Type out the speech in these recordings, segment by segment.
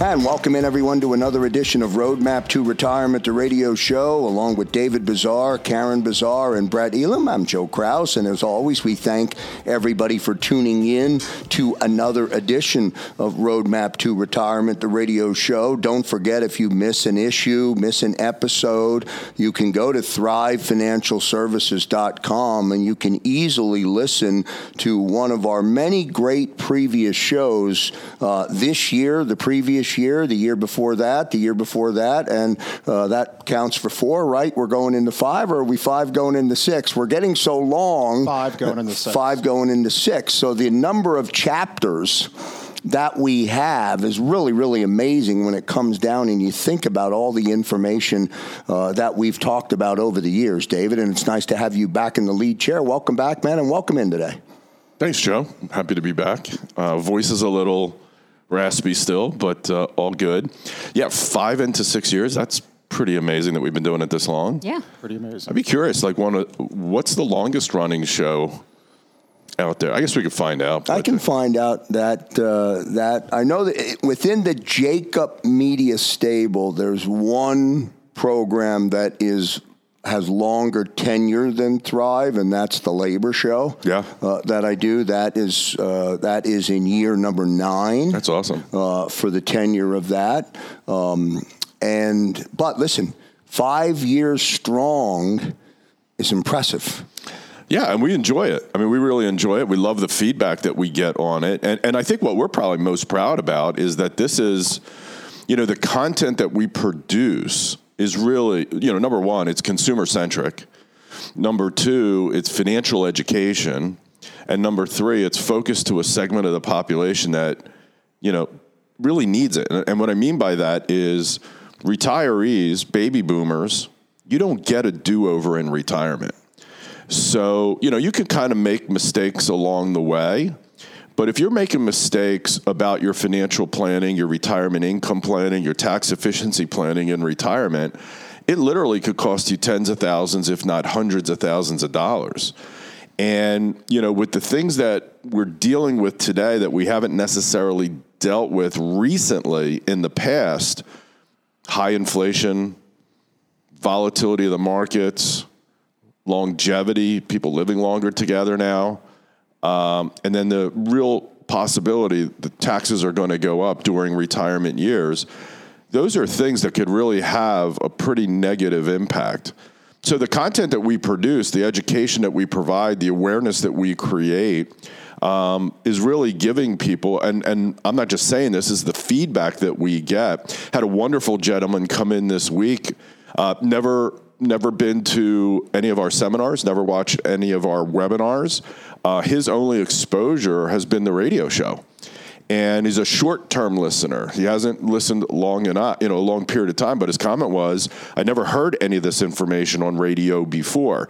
And welcome in everyone to another edition of Roadmap to Retirement, the radio show, along with David Bazaar, Karen Bazaar, and Brett Elam. I'm Joe Kraus, and as always, we thank everybody for tuning in to another edition of Roadmap to Retirement, the radio show. Don't forget if you miss an issue, miss an episode, you can go to thrivefinancialservices.com and you can easily listen to one of our many great previous shows uh, this year, the previous year, the year before that, the year before that, and uh, that counts for four, right? We're going into five, or are we five going into six? We're getting so long. Five going into six. Five going into six. So the number of chapters that we have is really, really amazing when it comes down and you think about all the information uh, that we've talked about over the years, David. And it's nice to have you back in the lead chair. Welcome back, man, and welcome in today. Thanks, Joe. Happy to be back. Uh, voice is a little raspy still, but uh, all good. Yeah, five into six years. That's pretty amazing that we've been doing it this long. Yeah. Pretty amazing. I'd be curious, like, one, of- what's the longest running show out there? I guess we could find out. I but- can find out that uh, that I know that it- within the Jacob Media stable, there's one program that is has longer tenure than Thrive, and that's the Labor Show. Yeah. uh, that I do. That is uh, that is in year number nine. That's awesome. uh, for the tenure of that. Um, and but listen, five years strong is impressive. Yeah, and we enjoy it. I mean, we really enjoy it. We love the feedback that we get on it. And, and I think what we're probably most proud about is that this is, you know, the content that we produce is really, you know, number one, it's consumer centric. Number two, it's financial education. And number three, it's focused to a segment of the population that, you know, really needs it. And what I mean by that is retirees, baby boomers, you don't get a do over in retirement. So, you know, you can kind of make mistakes along the way. But if you're making mistakes about your financial planning, your retirement income planning, your tax efficiency planning in retirement, it literally could cost you tens of thousands, if not hundreds of thousands of dollars. And, you know, with the things that we're dealing with today that we haven't necessarily dealt with recently in the past, high inflation, volatility of the markets, longevity, people living longer together now. Um, and then the real possibility the taxes are going to go up during retirement years. Those are things that could really have a pretty negative impact. So the content that we produce, the education that we provide, the awareness that we create, um, is really giving people, and, and I'm not just saying this, is the feedback that we get. Had a wonderful gentleman come in this week, uh, never never been to any of our seminars, never watched any of our webinars. Uh, his only exposure has been the radio show. And he's a short-term listener. He hasn't listened long enough, you know, a long period of time. But his comment was, "I never heard any of this information on radio before."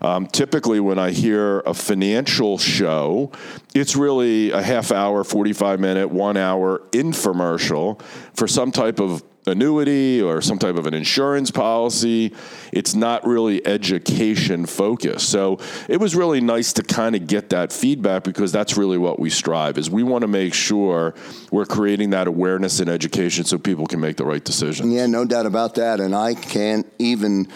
Um, typically, when I hear a financial show, it's really a half hour, 45 minute, one hour infomercial for some type of annuity or some type of an insurance policy. It's not really education focused. So it was really nice to kind of get that feedback because that's really what we strive is we want to make sure we're creating that awareness and education so people can make the right decisions. Yeah, no doubt about that. And I can't even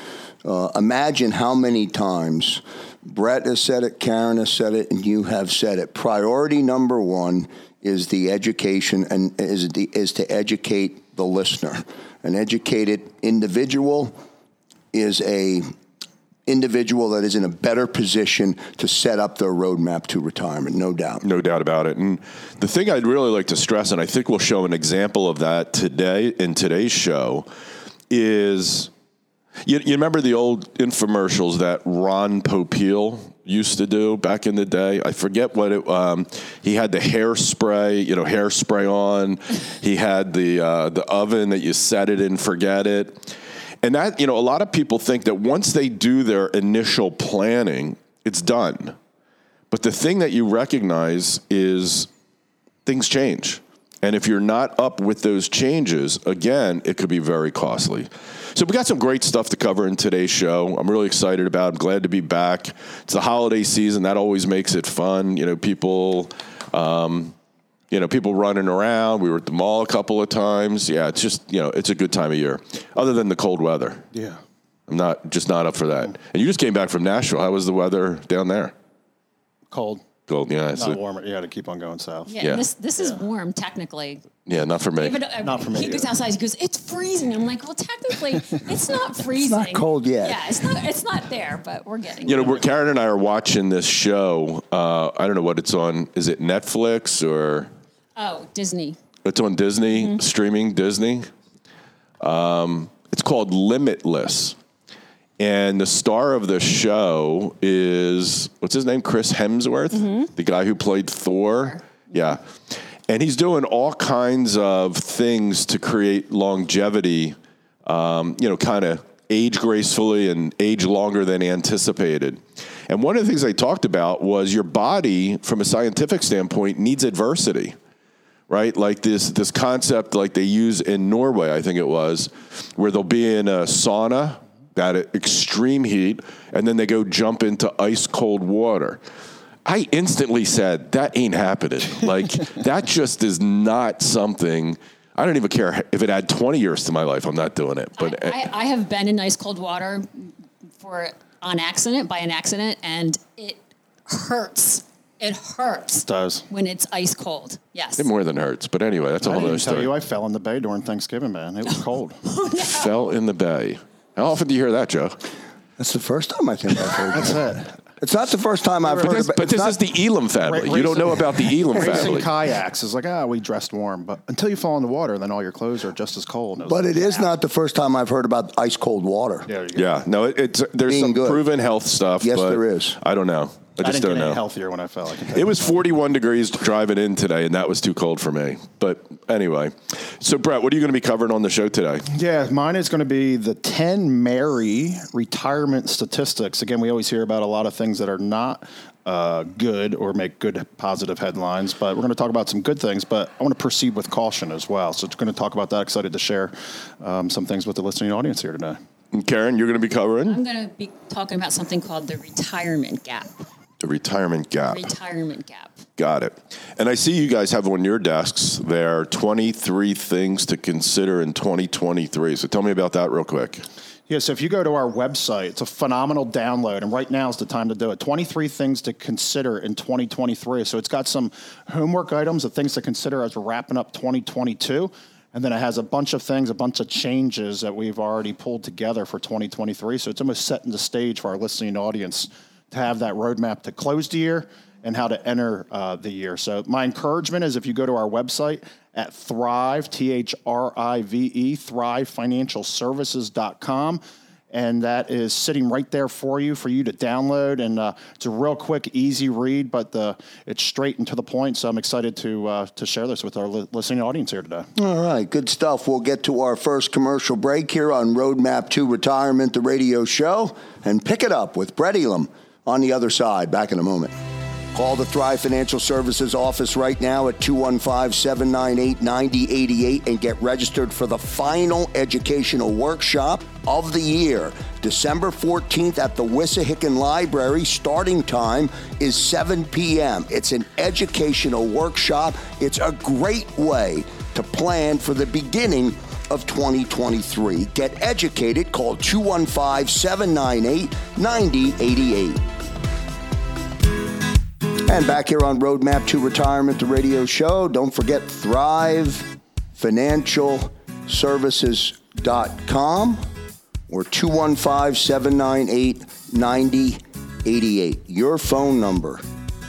uh, imagine how many times Brett has said it, Karen has said it, and you have said it. Priority number one is the education and is, the, is to educate the listener. An educated individual is a individual that is in a better position to set up their roadmap to retirement, no doubt. No doubt about it. And the thing I'd really like to stress, and I think we'll show an example of that today in today's show, is you, you remember the old infomercials that Ron Popeil used to do back in the day. I forget what it. Um, he had the hairspray, you know, hairspray on. he had the uh, the oven that you set it in, forget it. And that, you know, a lot of people think that once they do their initial planning, it's done. But the thing that you recognize is things change. And if you're not up with those changes, again, it could be very costly. So we got some great stuff to cover in today's show. I'm really excited about. It. I'm glad to be back. It's the holiday season. That always makes it fun. You know, people um, you know, people running around. We were at the mall a couple of times. Yeah, it's just, you know, it's a good time of year, other than the cold weather. Yeah. I'm not just not up for that. And you just came back from Nashville. How was the weather down there? Cold. Cold, yeah. Not So, warmer. You got to keep on going south. Yeah, Yeah. This this is warm technically. yeah, not for me. Even, uh, Not for me He goes outside. He goes, "It's freezing." I'm like, "Well, technically, it's not freezing. Not cold yet. Yeah, it's not. It's not there, but we're getting. You know, we're, Karen and I are watching this show. Uh, I don't know what it's on. Is it Netflix or oh, Disney. it's on Disney streaming Disney? Um, it's called Limitless, and the star of the show is what's his name? Chris Hemsworth, the guy who played Thor. Yeah, and he's doing all kinds of things to create longevity. Um, you know, kind of age gracefully and age longer than anticipated. And one of the things they talked about was your body, from a scientific standpoint, needs adversity right? Like this this concept like they use in Norway, I think it was, where they'll be in a sauna at extreme heat, and then they go jump into ice cold water. I instantly said that ain't happening. Like that just is not something. I don't even care if it add twenty years to my life. I'm not doing it. But I, I, I have been in ice cold water for on accident by an accident, and it hurts. It hurts It does. when it's ice cold. Yes. it more than hurts. But anyway, that's a I whole didn't other tell story. you I fell in the bay during Thanksgiving, man. It was cold. Fell in the bay. How often do you hear that, Joe? That's the first time I think I've heard That's that. it. It's not the first time I've But heard this, about but it's this not- is the Elam family. Ra- you don't know about the Elam Racing family. kayaks is like, ah, we dressed warm. But until you fall in the water, then all your clothes are just as cold. It But like, it is not the first time I've heard about ice cold water. There you go. Yeah, no, it, it's there's Being some good. proven health stuff. Yes, but there is. I don't know. I I just didn't don't get know. healthier when I fell. I It was 41 degrees driving in today, and that was too cold for me. But anyway, so Brett, what are you going to be covering on the show today? Yeah, mine is going to be the 10 merry retirement statistics. Again, we always hear about a lot of things that are not uh, good or make good positive headlines, but we're going to talk about some good things. But I want to proceed with caution as well. So, going to talk about that. Excited to share um, some things with the listening audience here today. And Karen, you're going to be covering I'm going to be talking about something called the retirement gap. The retirement gap. Retirement gap. Got it. And I see you guys have on your desks there 23 things to consider in 2023. So tell me about that real quick. Yeah, so if you go to our website, it's a phenomenal download, and right now is the time to do it. 23 things to consider in 2023. So it's got some homework items of things to consider as we're wrapping up 2022. And then it has a bunch of things, a bunch of changes that we've already pulled together for 2023. So it's almost setting the stage for our listening audience to have that roadmap to close the year and how to enter uh, the year. So my encouragement is if you go to our website at Thrive, T H R I V E, thrivefinancialservices.com. And that is sitting right there for you, for you to download. And uh, it's a real quick, easy read, but the, it's straight and to the point. So I'm excited to uh, to share this with our li- listening audience here today. All right, good stuff. We'll get to our first commercial break here on Roadmap to Retirement, the radio show, and pick it up with Brett Elam on the other side. Back in a moment. Call the Thrive Financial Services office right now at 215 798 9088 and get registered for the final educational workshop of the year. December 14th at the Wissahickon Library. Starting time is 7 p.m. It's an educational workshop. It's a great way to plan for the beginning of 2023. Get educated. Call 215 798 9088. And back here on Roadmap to Retirement, the radio show. Don't forget Thrive Financial Services.com or 215 798 9088. Your phone number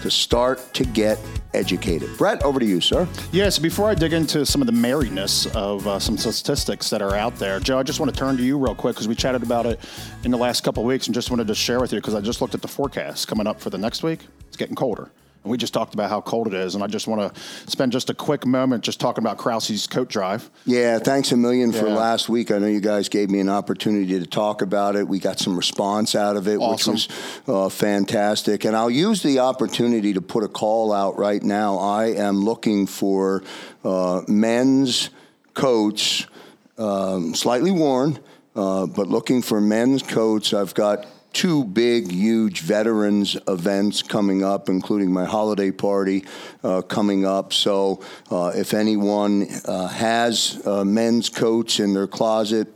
to start to get educated. Brett, over to you, sir. Yes, before I dig into some of the merriness of uh, some statistics that are out there, Joe, I just want to turn to you real quick because we chatted about it in the last couple weeks and just wanted to share with you because I just looked at the forecast coming up for the next week. It's getting colder. We just talked about how cold it is, and I just want to spend just a quick moment just talking about Krause's coat drive. Yeah, thanks a million for Yeah. last week. I know you guys gave me an opportunity to talk about it. We got some response out of it, Awesome. which was uh, fantastic. And I'll use the opportunity to put a call out right now. I am looking for uh, men's coats, um, slightly worn, uh, but looking for men's coats. I've got two big, huge veterans events coming up, including my holiday party uh, coming up. So uh, if anyone uh, has uh, men's coats in their closet,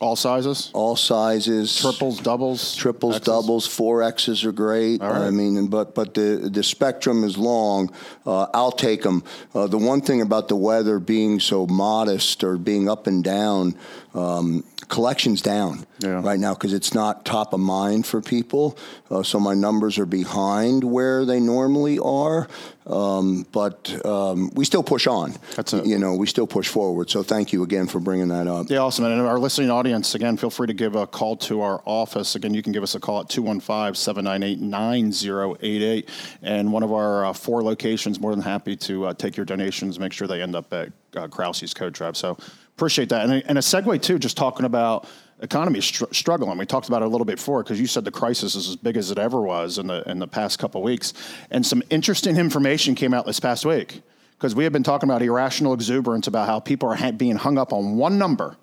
All sizes, all sizes, triples, doubles, triples, X's. doubles, four X's are great. Right. I mean, but but the the spectrum is long. Uh, I'll take them. Uh, the one thing about the weather being so modest or being up and down, um, collections down Yeah. right now because it's not top of mind for people. Uh, so my numbers are behind where they normally are. Um, but um, we still push on. That's it. You know, we still push forward. So thank you again for bringing that up. Yeah, awesome. And our listening audience, again, feel free to give a call to our office. Again, you can give us a call at 215 798 9088. And one of our uh, four locations, more than happy to uh, take your donations, make sure they end up at uh, Krause's Coat Drive. So appreciate that. And a, and a segue, too, just talking about economy str- struggling. We talked about it a little bit before because you said the crisis is as big as it ever was in the, in the past couple weeks. And some interesting information came out this past week because we have been talking about irrational exuberance about how people are ha- being hung up on one number,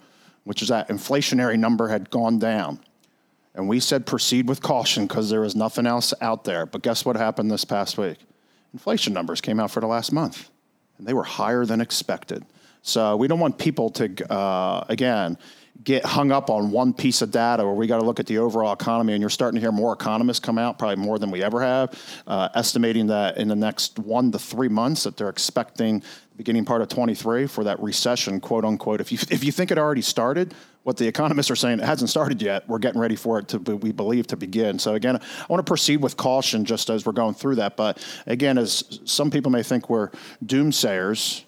which is that inflationary number had gone down. And we said proceed with caution because there is nothing else out there. But guess what happened this past week? Inflation numbers came out for the last month, and they were higher than expected. So we don't want people to, uh, again, get hung up on one piece of data where we got to look at the overall economy. And you're starting to hear more economists come out, probably more than we ever have, uh, estimating that in the next one to three months that they're expecting the beginning part of 23 for that recession, quote unquote. If you if you think it already started, what the economists are saying it hasn't started yet. We're getting ready for it to we believe to begin. So again, I want to proceed with caution just as we're going through that. But again, as some people may think we're doomsayers.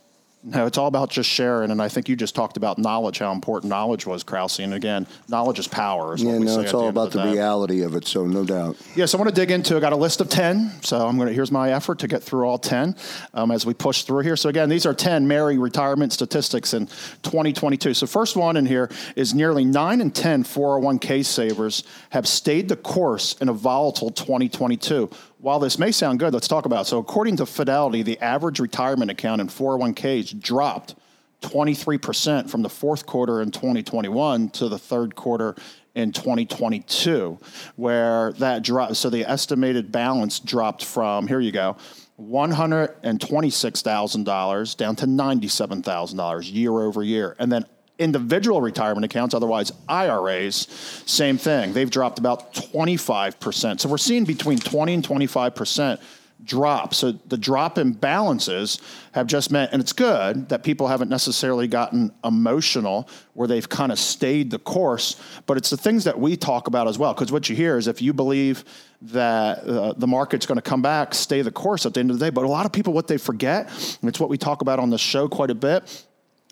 No, it's all about just sharing, and I think you just talked about knowledge, how important knowledge was, Krause. And again, knowledge is power. Is what Yeah, we no, it's all end about of the reality of it. So no doubt. Yeah, so I want to dig into. I got a list of ten, so I'm going to. Here's my effort to get through all ten um, as we push through here. So again, these are ten merry retirement statistics in 2022. So first one in here is nearly nine in 10 401k savers have stayed the course in a volatile 2022. While this may sound good, let's talk about. It. So according to Fidelity, the average retirement account in 401ks dropped 23% from the fourth quarter in 2021 to the third quarter in 2022, where that drop. So the estimated balance dropped from here you go, $126,000 down to $97,000 year over year, and then individual retirement accounts, otherwise IRAs, same thing. They've dropped about 25%. So we're seeing between 20 and 25% drop. So the drop in balances have just meant, and it's good that people haven't necessarily gotten emotional where they've kind of stayed the course, but it's the things that we talk about as well. Because what you hear is if you believe that uh, the market's going to come back, stay the course at the end of the day. But a lot of people, what they forget, and it's what we talk about on the show quite a bit,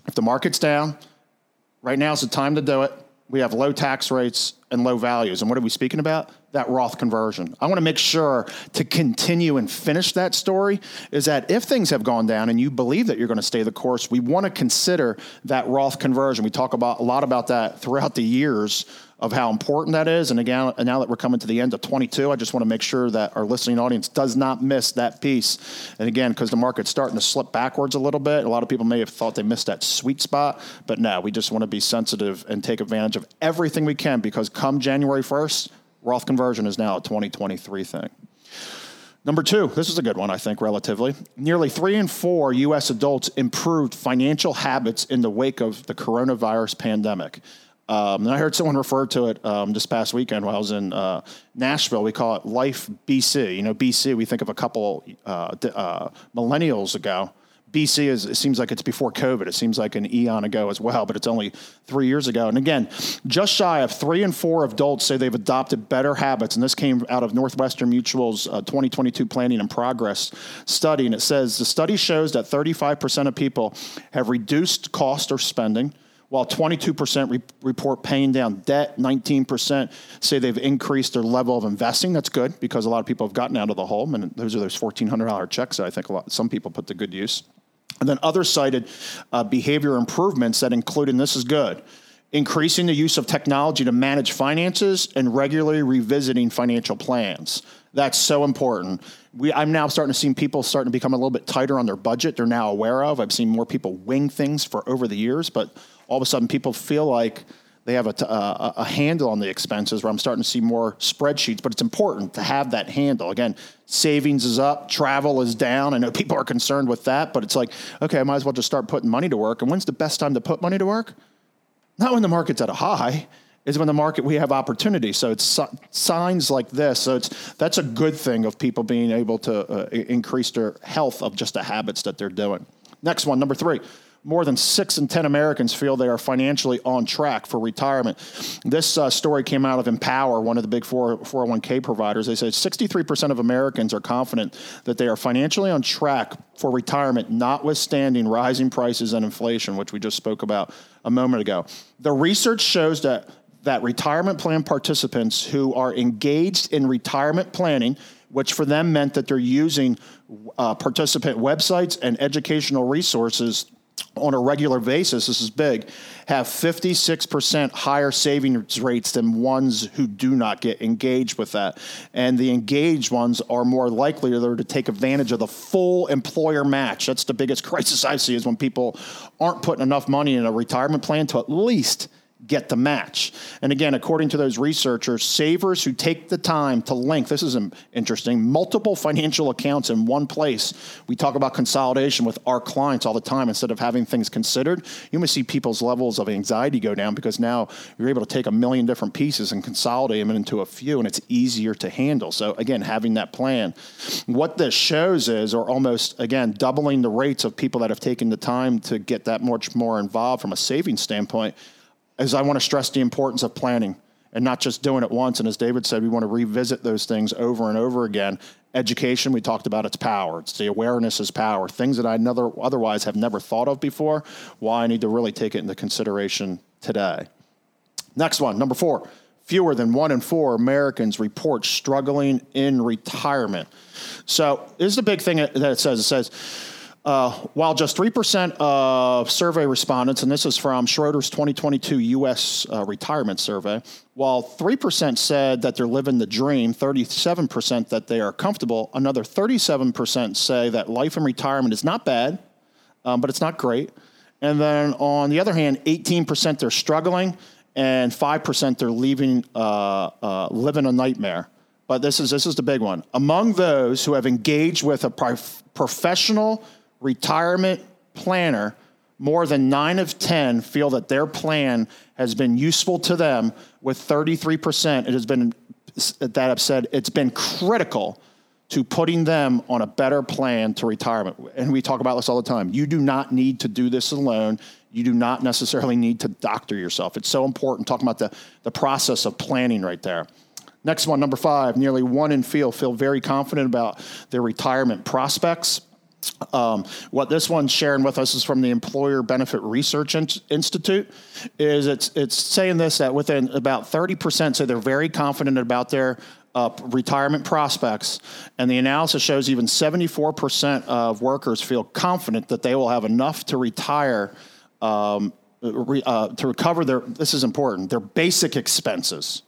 if the market's down, right now is the time to do it. We have low tax rates and low values. And what are we speaking about? That Roth conversion. I want to make sure to continue and finish that story is that if things have gone down and you believe that you're going to stay the course, we want to consider that Roth conversion. We talk about a lot about that throughout the years of how important that is. And again, now that we're coming to the end of 22, I just want to make sure that our listening audience does not miss that piece. And again, because the market's starting to slip backwards a little bit, a lot of people may have thought they missed that sweet spot, but no, we just want to be sensitive and take advantage of everything we can because come January 1st, Roth conversion is now a 2023 thing. Number two, this is a good one, I think, relatively. Nearly three in four U.S. adults improved financial habits in the wake of the coronavirus pandemic. Um, and I heard someone refer to it um, this past weekend while I was in uh, Nashville. We call it Life BC. You know, BC, we think of a couple uh, uh, millennials ago. BC is it seems like it's before COVID. It seems like an eon ago as well, but it's only three years ago. And again, just shy of three and four adults say they've adopted better habits. And this came out of Northwestern Mutual's uh, 2022 Planning and Progress study. And it says the study shows that 35% of people have reduced cost or spending while 22% re- report paying down debt, 19% say they've increased their level of investing. That's good because a lot of people have gotten out of the home, and those are those $1,400 checks that I think a lot, some people put to good use. And then others cited uh, behavior improvements that include, and this is good, increasing the use of technology to manage finances and regularly revisiting financial plans. That's so important. We, I'm now starting to see people starting to become a little bit tighter on their budget. They're now aware of. I've seen more people wing things for over the years, but all of a sudden people feel like they have a, a, a, handle on the expenses where I'm starting to see more spreadsheets, but it's important to have that handle. Again, savings is up, travel is down. I know people are concerned with that, but it's like, okay, I might as well just start putting money to work. And when's the best time to put money to work? Not when the market's at a high, is when the market we have opportunity. So it's signs like this. So it's that's a good thing of people being able to uh, increase their health of just the habits that they're doing. Next one, number three more than six in 10 Americans feel they are financially on track for retirement. This uh, story came out of Empower, one of the big 4, 401k providers. They said 63% of Americans are confident that they are financially on track for retirement, notwithstanding rising prices and inflation, which we just spoke about a moment ago. The research shows that, that retirement plan participants who are engaged in retirement planning which for them meant that they're using uh, participant websites and educational resources on a regular basis, this is big, have 56% higher savings rates than ones who do not get engaged with that. And the engaged ones are more likely to take advantage of the full employer match. That's the biggest crisis I see is when people aren't putting enough money in a retirement plan to at least – get the match. And again, according to those researchers, savers who take the time to link, this is interesting, multiple financial accounts in one place. We talk about consolidation with our clients all the time instead of having things considered. You may see people's levels of anxiety go down because now you're able to take a million different pieces and consolidate them into a few, and it's easier to handle. So, again, having that plan. What this shows is, or almost, again, doubling the rates of people that have taken the time to get that much more involved from a savings standpoint is I want to stress the importance of planning and not just doing it once. And as David said, we want to revisit those things over and over again. Education, we talked about its power. It's the awareness is power. Things that I never, otherwise have never thought of before. Why I need to really take it into consideration today. Next one, number four. Fewer than one in four Americans report struggling in retirement. So this is the big thing that it says. It says uh, while just 3% of survey respondents, and this is from Schroders 2022 U.S. Uh, retirement survey, while 3% said that they're living the dream, 37% that they are comfortable, another 37% say that life in retirement is not bad, um, but it's not great. And then on the other hand, 18% they're struggling, and 5% they're leaving, uh, uh, living a nightmare. But this is, this is the big one. Among those who have engaged with a prof- professional retirement planner, more than nine of 10 feel that their plan has been useful to them, with 33% it has been that have said it's been critical to putting them on a better plan to retirement. And we talk about this all the time. You do not need to do this alone. You do not necessarily need to doctor yourself. It's so important talking about the, the process of planning right there. Next one, number five, nearly one in field feel very confident about their retirement prospects. Um, what this one's sharing with us is from the Employer Benefit Research Institute. Is it's it's saying this that within about thirty percent say they're very confident about their uh, retirement prospects, and the analysis shows even seventy four percent of workers feel confident that they will have enough to retire. Um, uh, to recover their this is important their basic expenses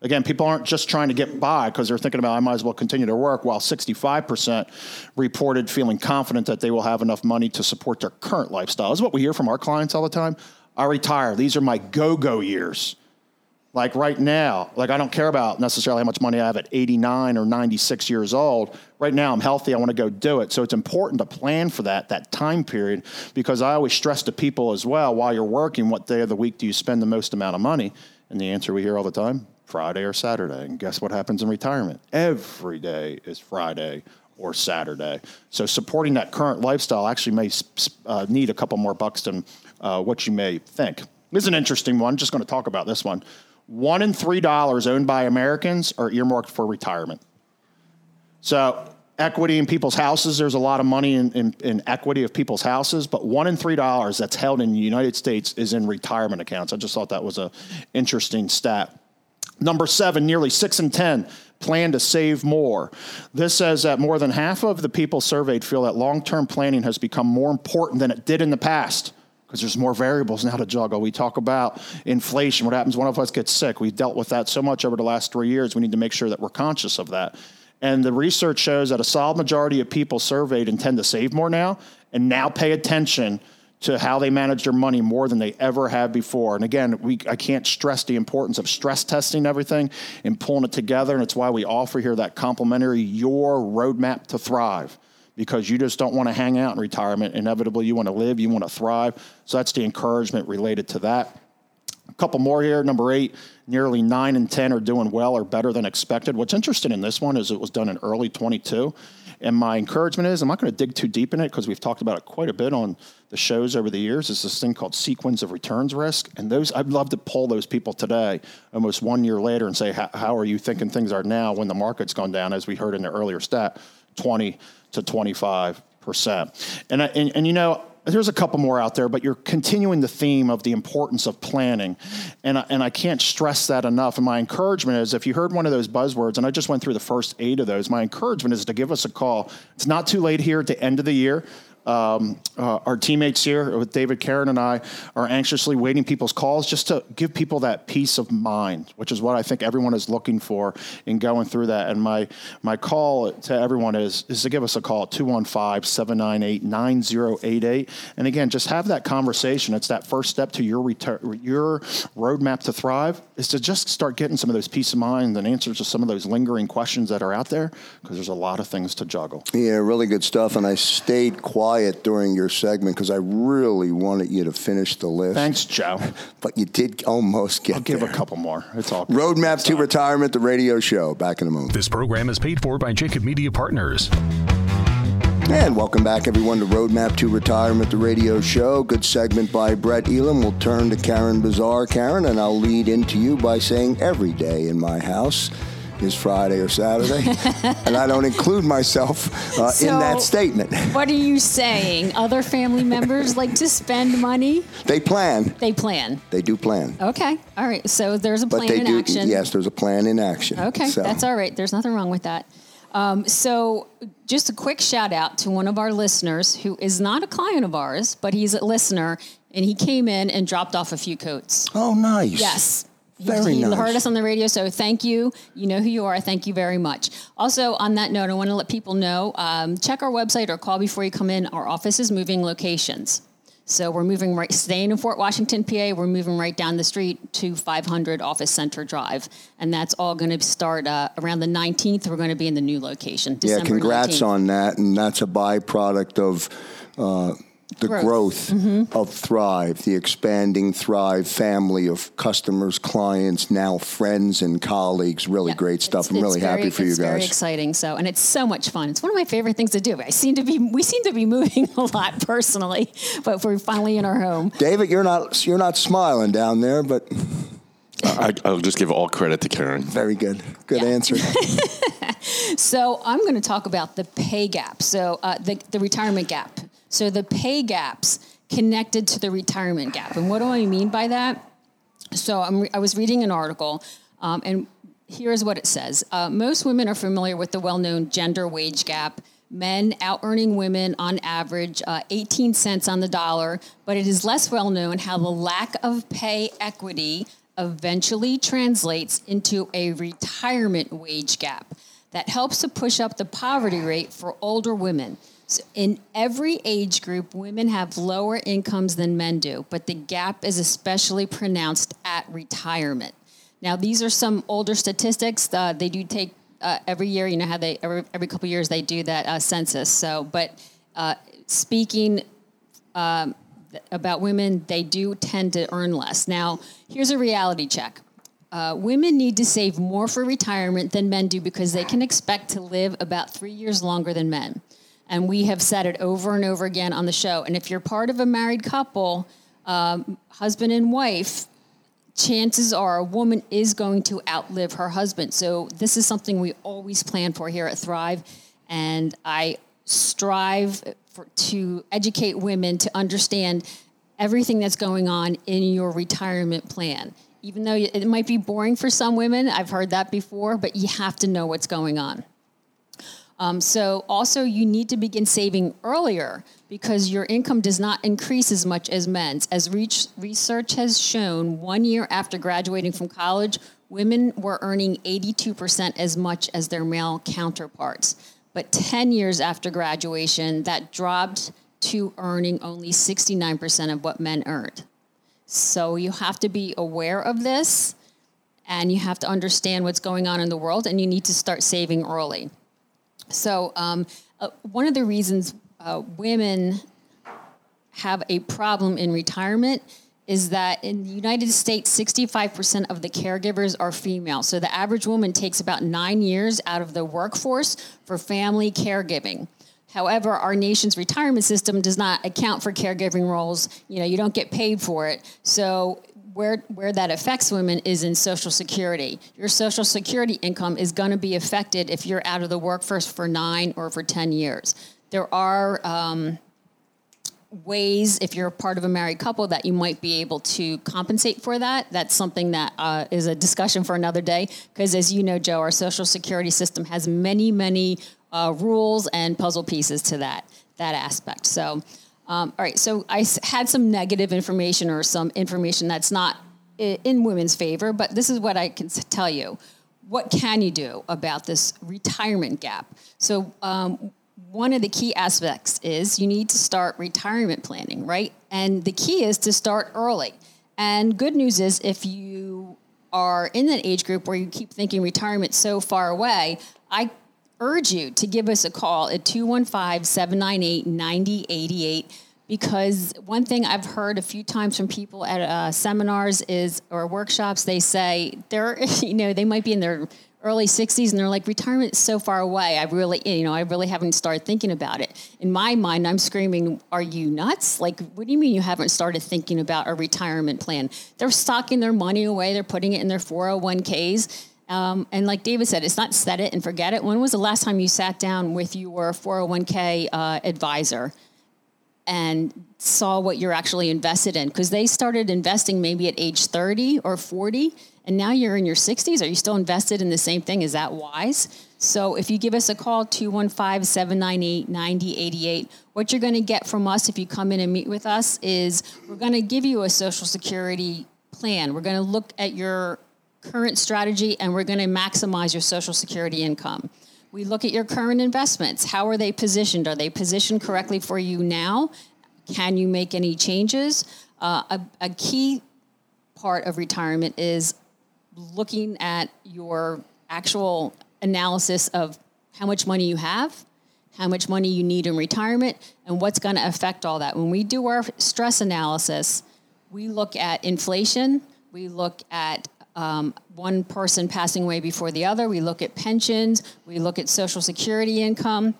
Again, people aren't just trying to get by because they're thinking about, I might as well continue to work, while 65% reported feeling confident that they will have enough money to support their current lifestyle. This is what we hear from our clients all the time. I retire. These are my go go years. Like right now, like I don't care about necessarily how much money I have at 89 or 96 years old. Right now, I'm healthy. I want to go do it. So it's important to plan for that, that time period, because I always stress to people as well while you're working, what day of the week do you spend the most amount of money? And the answer we hear all the time Friday or Saturday. And guess what happens in retirement? Every day is Friday, or Saturday. So supporting that current lifestyle actually may uh, need a couple more bucks than uh, what you may think. This is an interesting one. Just going to talk about this one. One in three dollars owned by Americans are earmarked for retirement. So equity in people's houses. There's a lot of money in, in, in, equity of people's houses, but one in three dollars that's held in the United States is in retirement accounts. I just thought that was an interesting stat. Number seven, nearly six in ten plan to save more. This says that more than half of the people surveyed feel that long-term planning has become more important than it did in the past because there's more variables now to juggle. We talk about inflation. What happens? One of us gets sick. We've dealt with that so much over the last three years. We need to make sure that we're conscious of that. And the research shows that a solid majority of people surveyed intend to save more now and now pay attention to how they manage their money more than they ever have before. And again, we, I can't stress the importance of stress testing everything and pulling it together. And it's why we offer here that complimentary Your Roadmap to Thrive because you just don't want to hang out in retirement. Inevitably, you want to live, you want to thrive. So that's the encouragement related to that. A couple more here. Number eight, nearly nine and 10 are doing well or better than expected. What's interesting in this one is it was done in early 22. And my encouragement is I'm not going to dig too deep in it because we've talked about it quite a bit on the shows over the years. It's this thing called sequence of returns risk. And those, I'd love to pull those people today, almost one year later, and say, how are you thinking things are now when the market's gone down, as we heard in the earlier stat, 20 to 25 percent. And, and, and you know, there's a couple more out there, but you're continuing the theme of the importance of planning. And I, and I can't stress that enough. And my encouragement is if you heard one of those buzzwords, and I just went through the first eight of those, my encouragement is to give us a call. It's not too late here at the end of the year. Um, uh, our teammates here with David, Karen, and I are anxiously waiting people's calls just to give people that peace of mind, which is what I think everyone is looking for in going through that. And my my call to everyone is is to give us a call at 215-798-9088. And again, just have that conversation. It's that first step to your retur- your roadmap to thrive is to just start getting some of those peace of mind and answers to some of those lingering questions that are out there because there's a lot of things to juggle. Yeah, really good stuff. And I stayed quiet quiet during your segment because I really wanted you to finish the list. Thanks, Joe. But you did almost get I'll give there. a couple more. It's all good. Roadmap to Retirement, the radio show. Back in a moment. This program is paid for by Jacob Media Partners. And welcome back, everyone, to Roadmap to Retirement, the radio show. Good segment by Brett Elam. We'll turn to Karen Bazaar. Karen, and I'll lead into you by saying every day in my house is Friday or Saturday, and I don't include myself uh, so in that statement. What are you saying? Other family members like to spend money? They plan. They plan. They do plan. Okay, all right. So there's a plan but plan in do, action. Yes, there's a plan in action. Okay, so. that's all right. There's nothing wrong with that. Um, so, just a quick shout out to one of our listeners who is not a client of ours, but he's a listener, and he came in and dropped off a few coats. Oh, nice. Yes. Very he nice. heard us on the radio, so thank you. You know who you are. Thank you very much. Also, on that note, I want to let people know um, check our website or call before you come in. Our office is moving locations. So we're moving right, staying in Fort Washington, PA. We're moving right down the street to 500 Office Center Drive, and that's all going to start uh, around the 19th. We're going to be in the new location. December yeah, congrats 19th. on that, and that's a byproduct of. Uh, the growth, growth mm-hmm. of Thrive, the expanding Thrive family of customers, clients, now friends and colleagues. Really yeah, great stuff. It's, I'm it's really very, happy for you guys. It's very exciting. So, and it's so much fun. It's one of my favorite things to do. I seem to be, we seem to be moving a lot personally, but we're finally in our home. David, you're not, you're not smiling down there, but. I, will just give all credit to Karen. Very good. Good yeah. answer. so I'm going to talk about the pay gap. So uh, the, the retirement gap. So the pay gaps connected to the retirement gap. And what do I mean by that? So re- i was reading an article, um, and here's what it says uh, Most women are familiar with the well known gender wage gap. Men out earning women on average uh, 18 cents on the dollar, but it is less well known how the lack of pay equity eventually translates into a retirement wage gap that helps to push up the poverty rate for older women. So in every age group, women have lower incomes than men do, but the gap is especially pronounced at retirement. Now, these are some older statistics. Uh, they do take uh, every year. You know how they every, every couple years they do that uh, census. So, but uh, speaking um, about women, they do tend to earn less. Now, here's a reality check: uh, women need to save more for retirement than men do because they can expect to live about three years longer than men. And we have said it over and over again on the show. And if you're part of a married couple, um, husband and wife, chances are a woman is going to outlive her husband. So this is something we always plan for here at Thrive. And I strive for, to educate women to understand everything that's going on in your retirement plan. Even though it might be boring for some women, I've heard that before, but you have to know what's going on. Um, so, also, you need to begin saving earlier because your income does not increase as much as men's. As research has shown, one year after graduating from college, women were earning 82% as much as their male counterparts. But 10 years after graduation, that dropped to earning only 69% of what men earned. So, you have to be aware of this and you have to understand what's going on in the world, and you need to start saving early. So, um, uh, one of the reasons uh, women have a problem in retirement is that in the United States, 65% of the caregivers are female. So the average woman takes about nine years out of the workforce for family caregiving. However, our nation's retirement system does not account for caregiving roles. You know, you don't get paid for it. So where where that affects women is in social security. Your social security income is going to be affected if you're out of the workforce for nine or for ten years. There are um, ways, if you're part of a married couple, that you might be able to compensate for that. That's something that uh, is a discussion for another day. Because as you know, Joe, our social security system has many, many uh, rules and puzzle pieces to that that aspect. So. Um, all right, so I had some negative information or some information that's not in women's favor, but this is what I can tell you. What can you do about this retirement gap? So, um, one of the key aspects is you need to start retirement planning, right? And the key is to start early. And good news is if you are in that age group where you keep thinking retirement so far away, I urge you to give us a call at 215 798 9088 because one thing I've heard a few times from people at uh, seminars is or workshops, they say they're you know they might be in their early 60s and they're like retirement is so far away. I really you know i really haven't started thinking about it. In my mind i'm screaming are you nuts? Like what do you mean you haven't started thinking about a retirement plan? They're stocking their money away. They're putting it in their 401ks um, and like David said, it's not set it and forget it. When was the last time you sat down with your 401k uh, advisor and saw what you're actually invested in? Because they started investing maybe at age 30 or 40, and now you're in your 60s. Are you still invested in the same thing? Is that wise? So if you give us a call, 215 798 9088, what you're going to get from us if you come in and meet with us is we're going to give you a Social Security plan. We're going to look at your current strategy and we're going to maximize your Social Security income. We look at your current investments. How are they positioned? Are they positioned correctly for you now? Can you make any changes? Uh, a, a key part of retirement is looking at your actual analysis of how much money you have, how much money you need in retirement, and what's going to affect all that. When we do our stress analysis, we look at inflation, we look at um, one person passing away before the other. We look at pensions. We look at Social Security income.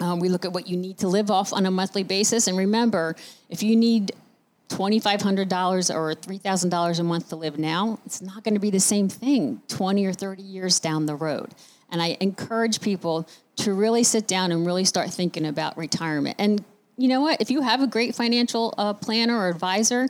Um, we look at what you need to live off on a monthly basis. And remember, if you need $2,500 or $3,000 a month to live now, it's not going to be the same thing 20 or 30 years down the road. And I encourage people to really sit down and really start thinking about retirement. And you know what? If you have a great financial uh, planner or advisor,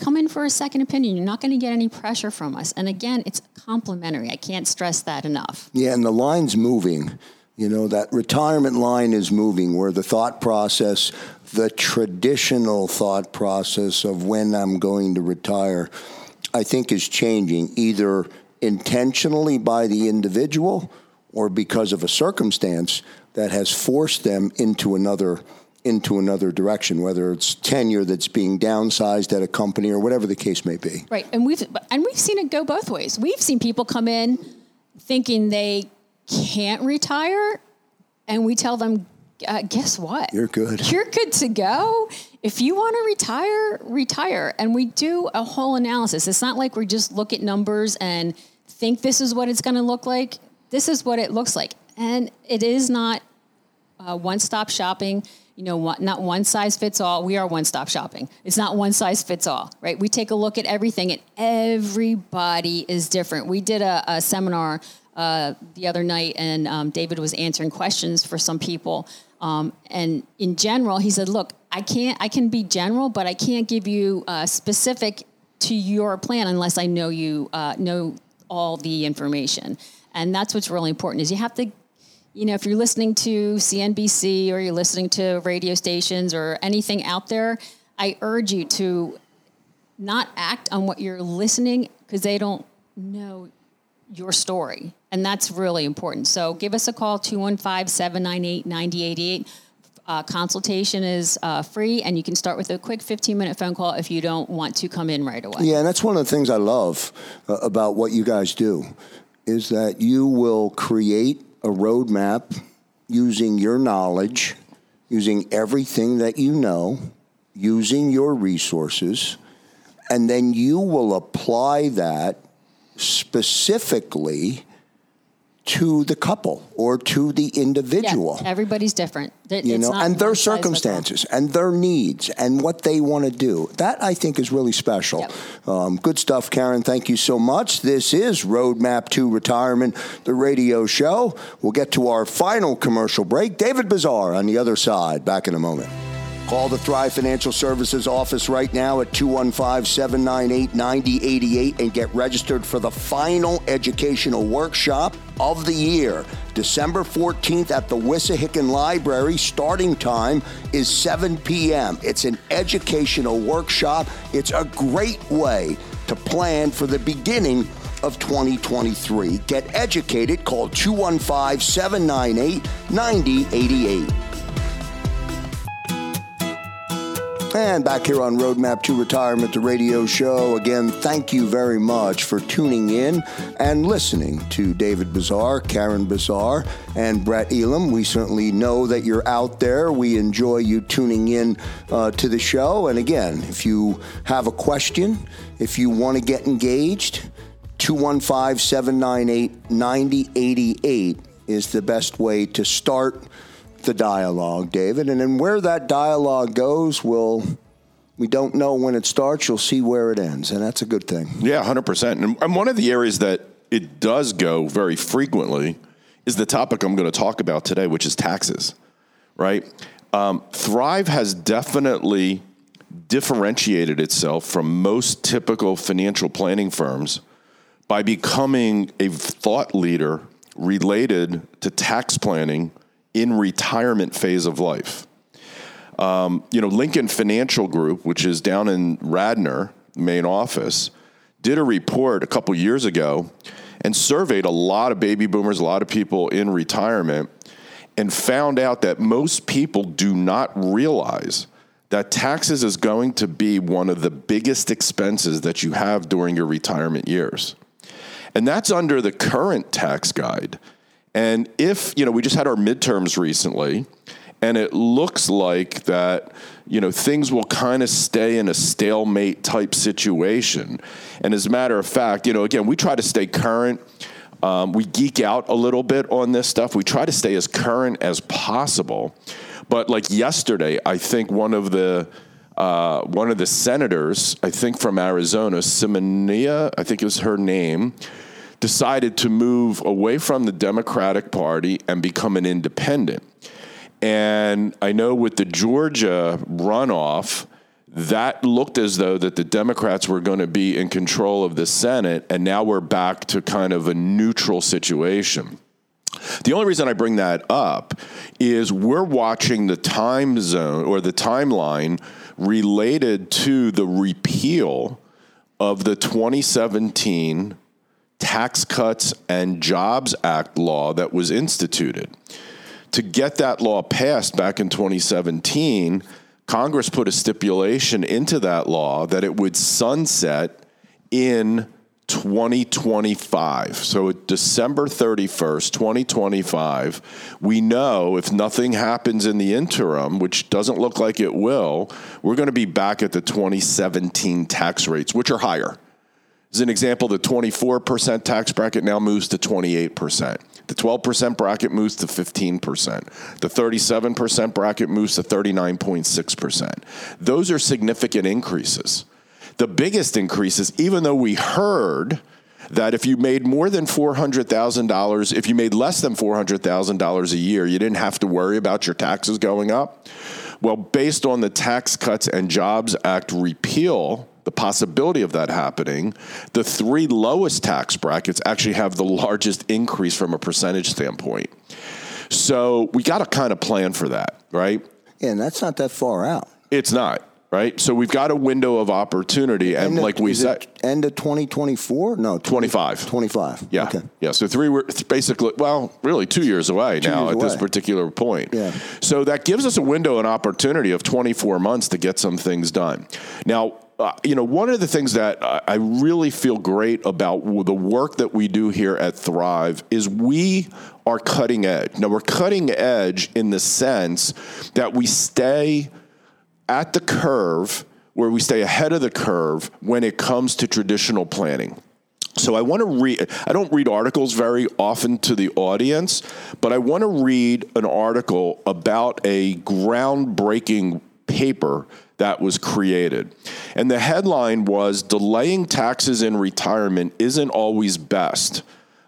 come in for a second opinion. You're not going to get any pressure from us. And again, it's complimentary. I can't stress that enough. Yeah, and the line's moving. You know, that retirement line is moving where the thought process, the traditional thought process of when I'm going to retire, I think is changing either intentionally by the individual or because of a circumstance that has forced them into another into another direction, whether it's tenure that's being downsized at a company or whatever the case may be. Right, and we've and we've seen it go both ways. We've seen people come in thinking they can't retire, and we tell them uh, guess what? You're good. You're good to go. If you want to retire, retire. And we do a whole analysis. It's not like we just look at numbers and think this is what it's going to look like. This is what it looks like. And it is not uh, one stop shopping. You know, not one size fits all. We are one stop shopping. It's not one size fits all, right? We take a look at everything, and everybody is different. We did a, a seminar uh, the other night, and um, David was answering questions for some people. Um, and in general, he said, "Look, I can't. I can be general, but I can't give you uh, specific to your plan unless I know you uh, know all the information." And that's what's really important is you have to you know, if you're listening to CNBC or you're listening to radio stations or anything out there, I urge you to not act on what you're listening because they don't know your story. And that's really important. So give us a call, 215 798 9088. Uh, consultation is uh, free, and you can start with a quick 15 minute phone call if you don't want to come in right away. Yeah, and that's one of the things I love uh, about what you guys do is that you will create a roadmap using your knowledge, using everything that you know, using your resources, and then you will apply that specifically to the couple or to the individual. Yeah, everybody's different. You know, and their one size fits all. circumstances and their needs and what they want to do. That I think is really special. Yep. Um, good stuff, Karen. Thank you so much. This is Roadmap to Retirement, the radio show. We'll get to our final commercial break. David Bazaar on the other side. Back in a moment. Call the Thrive Financial Services office right now at 215 798 9088 and get registered for the final educational workshop of the year. December 14th at the Wissahickon Library. Starting time is 7 p.m. It's an educational workshop. It's a great way to plan for the beginning of 2023. Get educated. Call 215 798 9088. And back here on Roadmap to Retirement, the radio show. Again, thank you very much for tuning in and listening to David Bazaar, Karen Bazaar, and Brett Elam. We certainly know that you're out there. We enjoy you tuning in uh, to the show. And again, if you have a question, if you want to get engaged, 215 798 9088 is the best way to start the dialogue, David. And then where that dialogue goes, will we don't know when it starts. You'll see where it ends, and that's a good thing. Yeah, hundred percent. And one of the areas that it does go very frequently is the topic I'm going to talk about today, which is taxes. Right? Um, Thrive has definitely differentiated itself from most typical financial planning firms by becoming a thought leader related to tax planning in retirement phase of life. Um, you know, Lincoln Financial Group, which is down in Radnor, main office, did a report a couple years ago and surveyed a lot of baby boomers, a lot of people in retirement, and found out that most people do not realize that taxes is going to be one of the biggest expenses that you have during your retirement years. And that's under the current tax guide. And if, you know, we just had our midterms recently, and it looks like that, you know, things will kind of stay in a stalemate type situation. And as a matter of fact, you know, again, we try to stay current. Um, we geek out a little bit on this stuff. We try to stay as current as possible. But like yesterday, I think one of the uh, one of the senators, I think from Arizona, Simonia, I think is her name, decided to move away from the Democratic Party and become an independent. And I know with the Georgia runoff, that looked as though that the Democrats were going to be in control of the Senate, and now we're back to kind of a neutral situation. The only reason I bring that up is we're watching the time zone or the timeline related to the repeal of the 2017 Tax Cuts and Jobs Act law that was instituted. To get that law passed back in 2017, Congress put a stipulation into that law that it would sunset in 2025. So December 31st, 2025, we know if nothing happens in the interim, which doesn't look like it will, we're going to be back at the 2017 tax rates, which are higher. As an example, the 24% tax bracket now moves to 28%. The 12% bracket moves to 15%. The 37% bracket moves to 39.6%. Those are significant increases. The biggest increases, even though we heard that if you made more than $400,000, if you made less than $400,000 a year, you didn't have to worry about your taxes going up. Well, based on the Tax Cuts and Jobs Act repeal, the possibility of that happening, the three lowest tax brackets actually have the largest increase from a percentage standpoint. So we got to kind of plan for that, right? Yeah, and that's not that far out. It's not right? So we've got a window of opportunity, and End like of, we said, end of 2024? No, 20 25. 25. yeah, Okay. yeah. So three, were basically, well, really two years away now years at this particular point. Yeah. So that gives us a window and opportunity of 24 months to get some things done. Now. Uh, you know, one of the things that I I really feel great about the work that we do here at Thrive is we are cutting edge. Now, we're cutting edge in the sense that we stay at the curve where we stay ahead of the curve when it comes to traditional planning. So I want to read I don't read articles very often to the audience, but I want to read an article about a groundbreaking paper that was created. And the headline was delaying taxes in retirement isn't always best.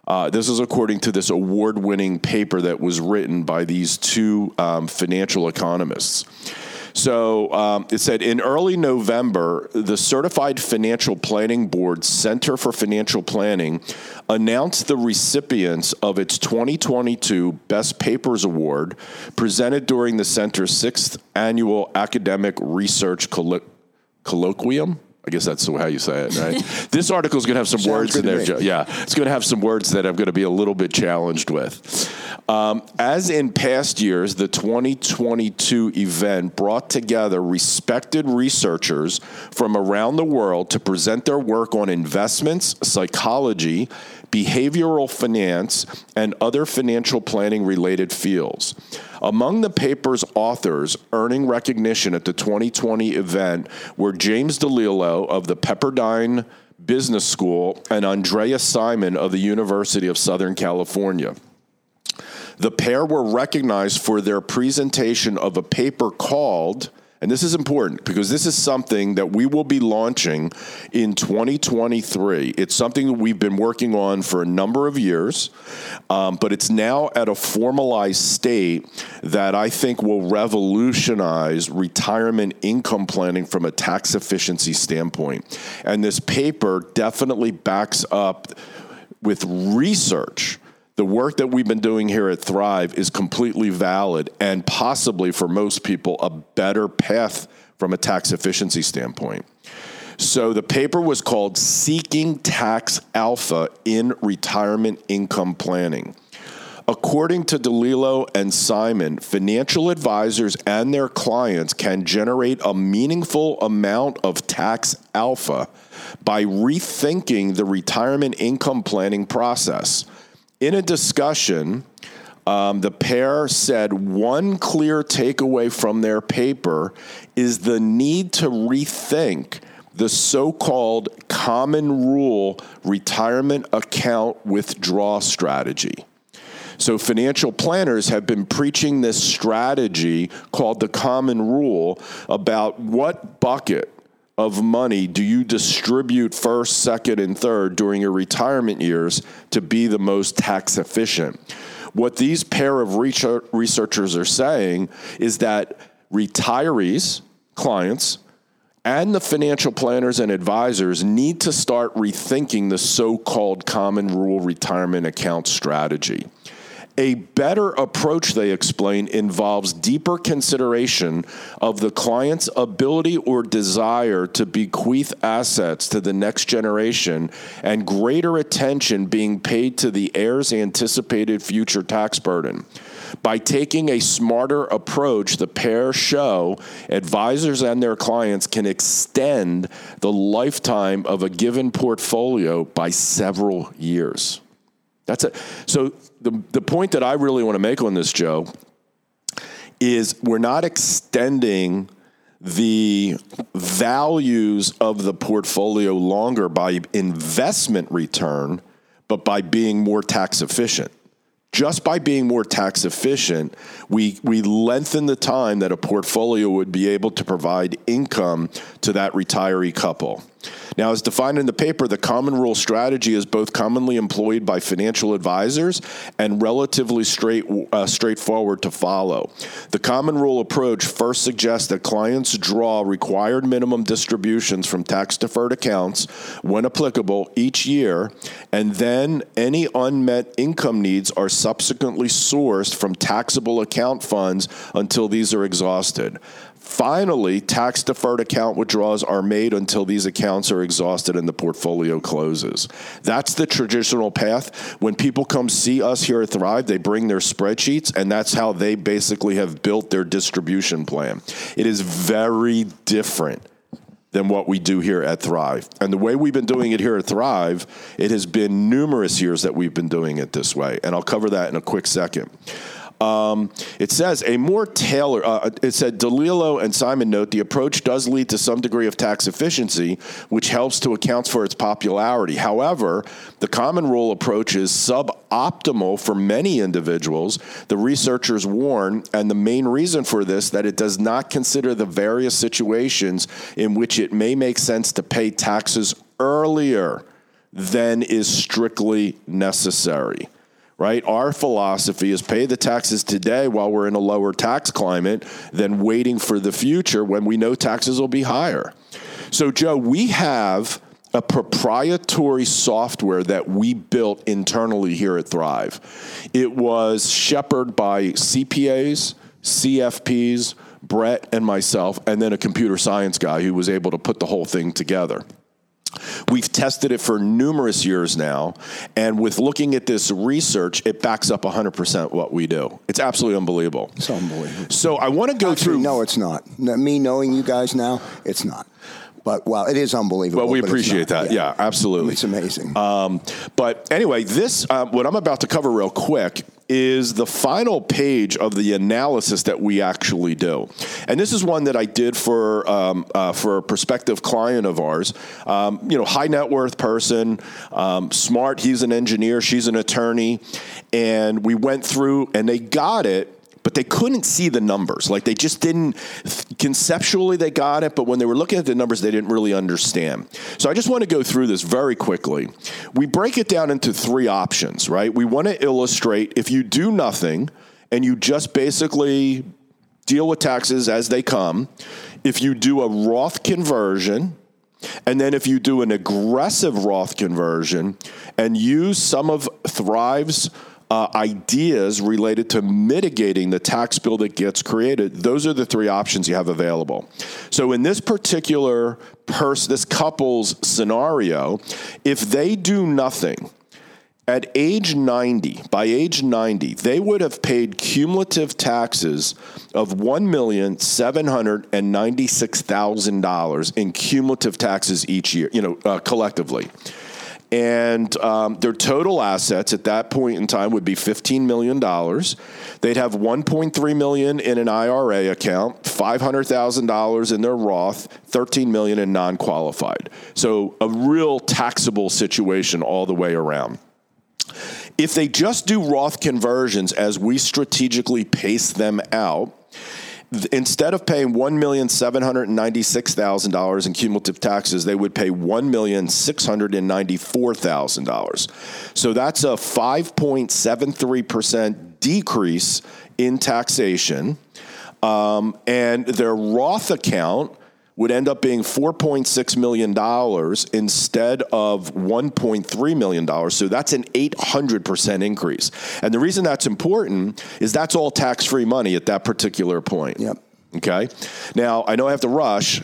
Uh, this is according to this award winning paper that was written by these two um, financial economists. So um, it said in early November, the Certified Financial Planning Board Center for Financial Planning announced the recipients of its 2022 Best Papers Award presented during the center's sixth annual academic research collo- colloquium. I guess that's how you say it, right? this article is going to have some Sounds words in there. Yeah, it's going to have some words that I'm going to be a little bit challenged with. Um, as in past years, the 2022 event brought together respected researchers from around the world to present their work on investments, psychology, behavioral finance, and other financial planning related fields. Among the paper's authors earning recognition at the 2020 event were James DiLellio of the Pepperdine Business School and Andrea Simon of the University of Southern California. The pair were recognized for their presentation of a paper called, and this is important because this is something that we will be launching in 2023. It's something that we've been working on for a number of years, um, but it's now at a formalized state that I think will revolutionize retirement income planning from a tax efficiency standpoint. And this paper definitely backs up with research the work that we've been doing here at Thrive is completely valid and possibly for most people a better path from a tax efficiency standpoint. So the paper was called Seeking Tax Alpha in Retirement Income Planning. According to DiLellio and Simon, financial advisors and their clients can generate a meaningful amount of tax alpha by rethinking the retirement income planning process. In a discussion, um, the pair said one clear takeaway from their paper is the need to rethink the so called common rule retirement account withdrawal strategy. So, financial planners have been preaching this strategy called the common rule about what bucket of money do you distribute first, second, and third during your retirement years to be the most tax efficient. What these pair of researchers are saying is that retirees, clients, and the financial planners and advisors need to start rethinking the so called common rule retirement account strategy. A better approach, they explain, involves deeper consideration of the client's ability or desire to bequeath assets to the next generation and greater attention being paid to the heir's anticipated future tax burden. By taking a smarter approach, the pair show advisors and their clients can extend the lifetime of a given portfolio by several years. That's it. So the the point that I really want to make on this, Joe, is we're not extending the values of the portfolio longer by investment return, but by being more tax efficient just by being more tax efficient, we, we lengthen the time that a portfolio would be able to provide income to that retiree couple. Now, as defined in the paper, the common rule strategy is both commonly employed by financial advisors and relatively straight, uh, straightforward to follow. The common rule approach first suggests that clients draw required minimum distributions from tax deferred accounts, when applicable, each year, and then any unmet income needs are subsequently sourced from taxable account funds until these are exhausted. Finally, tax deferred account withdrawals are made until these accounts are exhausted and the portfolio closes. That's the traditional path. When people come see us here at Thrive, they bring their spreadsheets, and that's how they basically have built their distribution plan. It is very different than what we do here at Thrive. And the way we've been doing it here at Thrive, it has been numerous years that we've been doing it this way. And I'll cover that in a quick second. Um, it says a more tailored, uh, it said DiLellio and Simon note the approach does lead to some degree of tax efficiency, which helps to account for its popularity. However, the common rule approach is suboptimal for many individuals. The researchers warn, and the main reason for this, that it does not consider the various situations in which it may make sense to pay taxes earlier than is strictly necessary right? Our philosophy is pay the taxes today while we're in a lower tax climate than waiting for the future when we know taxes will be higher. So, Joe, we have a proprietary software that we built internally here at Thrive. It was shepherded by CPAs, CFPs, Brett, and myself, and then a computer science guy who was able to put the whole thing together. We've tested it for numerous years now, and with looking at this research, it backs up 100% what we do. It's absolutely unbelievable. It's unbelievable. So I want to go Actually, through. No, it's not. Me knowing you guys now, it's not. But well, it is unbelievable. Well, we appreciate that. Yeah, absolutely. It's amazing. Um, but anyway, this um, what I'm about to cover real quick is the final page of the analysis that we actually do, and this is one that I did for um, uh, for a prospective client of ours. Um, you know, high net worth person, um, smart. He's an engineer. She's an attorney, and we went through, and they got it but they couldn't see the numbers. Like they just didn't conceptually they got it, but when they were looking at the numbers, they didn't really understand. So I just want to go through this very quickly. We break it down into three options, right? We want to illustrate if you do nothing and you just basically deal with taxes as they come, if you do a Roth conversion, and then if you do an aggressive Roth conversion and use some of Thrive's uh, ideas related to mitigating the tax bill that gets created, those are the three options you have available. So in this particular person, this couple's scenario, if they do nothing, at age 90, by age 90, they would have paid cumulative taxes of $1,796,000 in cumulative taxes each year, you know, uh, collectively and um, their total assets at that point in time would be $15 million. They'd have 1.3 million in an IRA account, $500,000 in their Roth, 13 million in non-qualified. So a real taxable situation all the way around. If they just do Roth conversions as we strategically pace them out, instead of paying one million seven hundred ninety six thousand dollars in cumulative taxes, they would pay one million six hundred ninety four thousand dollars. So that's a five point seven three percent decrease in taxation, um, and their Roth account would end up being $4.6 million instead of $1.3 million. So that's an 800% increase. And the reason that's important is that's all tax free money at that particular point. Yep. Okay. Now, I know I have to rush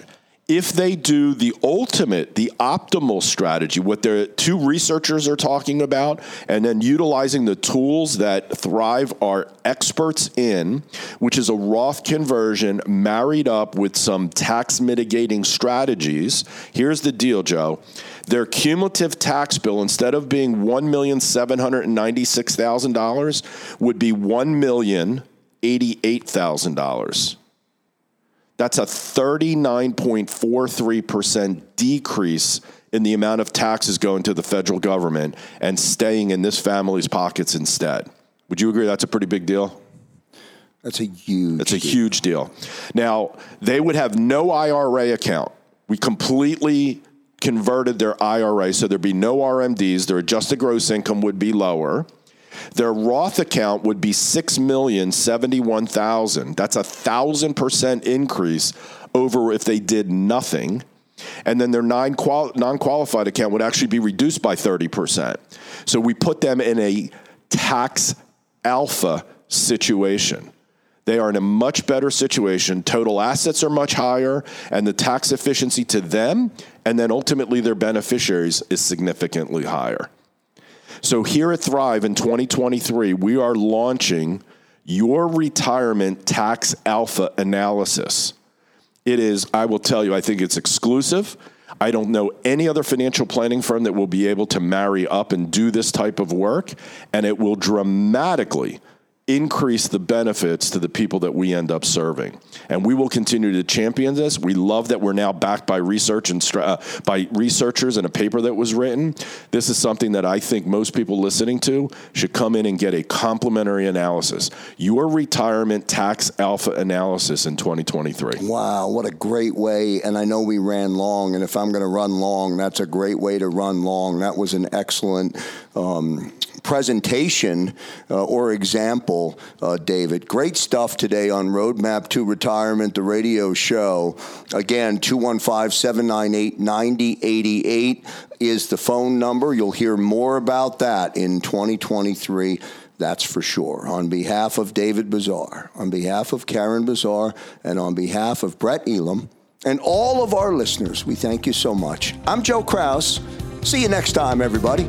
if they do the ultimate, the optimal strategy, what the two researchers are talking about, and then utilizing the tools that Thrive are experts in, which is a Roth conversion married up with some tax mitigating strategies. Here's the deal, Joe. Their cumulative tax bill, instead of being $1,796,000, would be $1,088,000. That's a 39.43% decrease in the amount of taxes going to the federal government and staying in this family's pockets instead. Would you agree that's a pretty big deal? That's a huge. That's a huge deal. Now, they would have no IRA account. We completely converted their IRA, so there'd be no RMDs. Their adjusted gross income would be lower. Their Roth account would be six million seventy-one thousand. That's a thousand percent increase over if they did nothing. And then their non qualified account would actually be reduced by 30%. So we put them in a tax alpha situation. They are in a much better situation. Total assets are much higher, and the tax efficiency to them and then ultimately their beneficiaries is significantly higher. So here at Thrive in 2023, we are launching your retirement tax alpha analysis. It is, I will tell you, I think it's exclusive. I don't know any other financial planning firm that will be able to marry up and do this type of work, and it will dramatically increase the benefits to the people that we end up serving. And we will continue to champion this. We love that we're now backed by research and uh, by researchers in a paper that was written. This is something that I think most people listening to should come in and get a complimentary analysis. Your retirement tax alpha analysis in 2023. Wow, what a great way. And I know we ran long, and if I'm going to run long, that's a great way to run long. That was an excellent um, presentation uh, or example, uh, David. Great stuff today on Roadmap to Retirement, the radio show. Again, 215 798 9088 is the phone number. You'll hear more about that in 2023. That's for sure. On behalf of David Bazaar, on behalf of Karen Bazaar, and on behalf of Brett Elam, and all of our listeners, we thank you so much. I'm Joe Kraus. See you next time, everybody.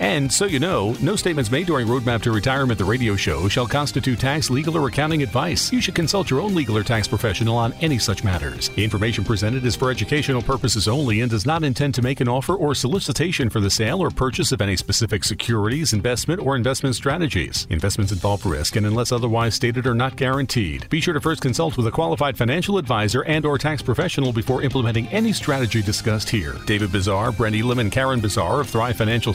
And so you know, no statements made during Roadmap to Retirement, the radio show, shall constitute tax, legal, or accounting advice. You should consult your own legal or tax professional on any such matters. Information presented is for educational purposes only and does not intend to make an offer or solicitation for the sale or purchase of any specific securities, investment, or investment strategies. Investments involve risk and unless otherwise stated are not guaranteed. Be sure to first consult with a qualified financial advisor and or tax professional before implementing any strategy discussed here. David Bazaar, Brent Elam, and Karen Bazaar of Thrive Financial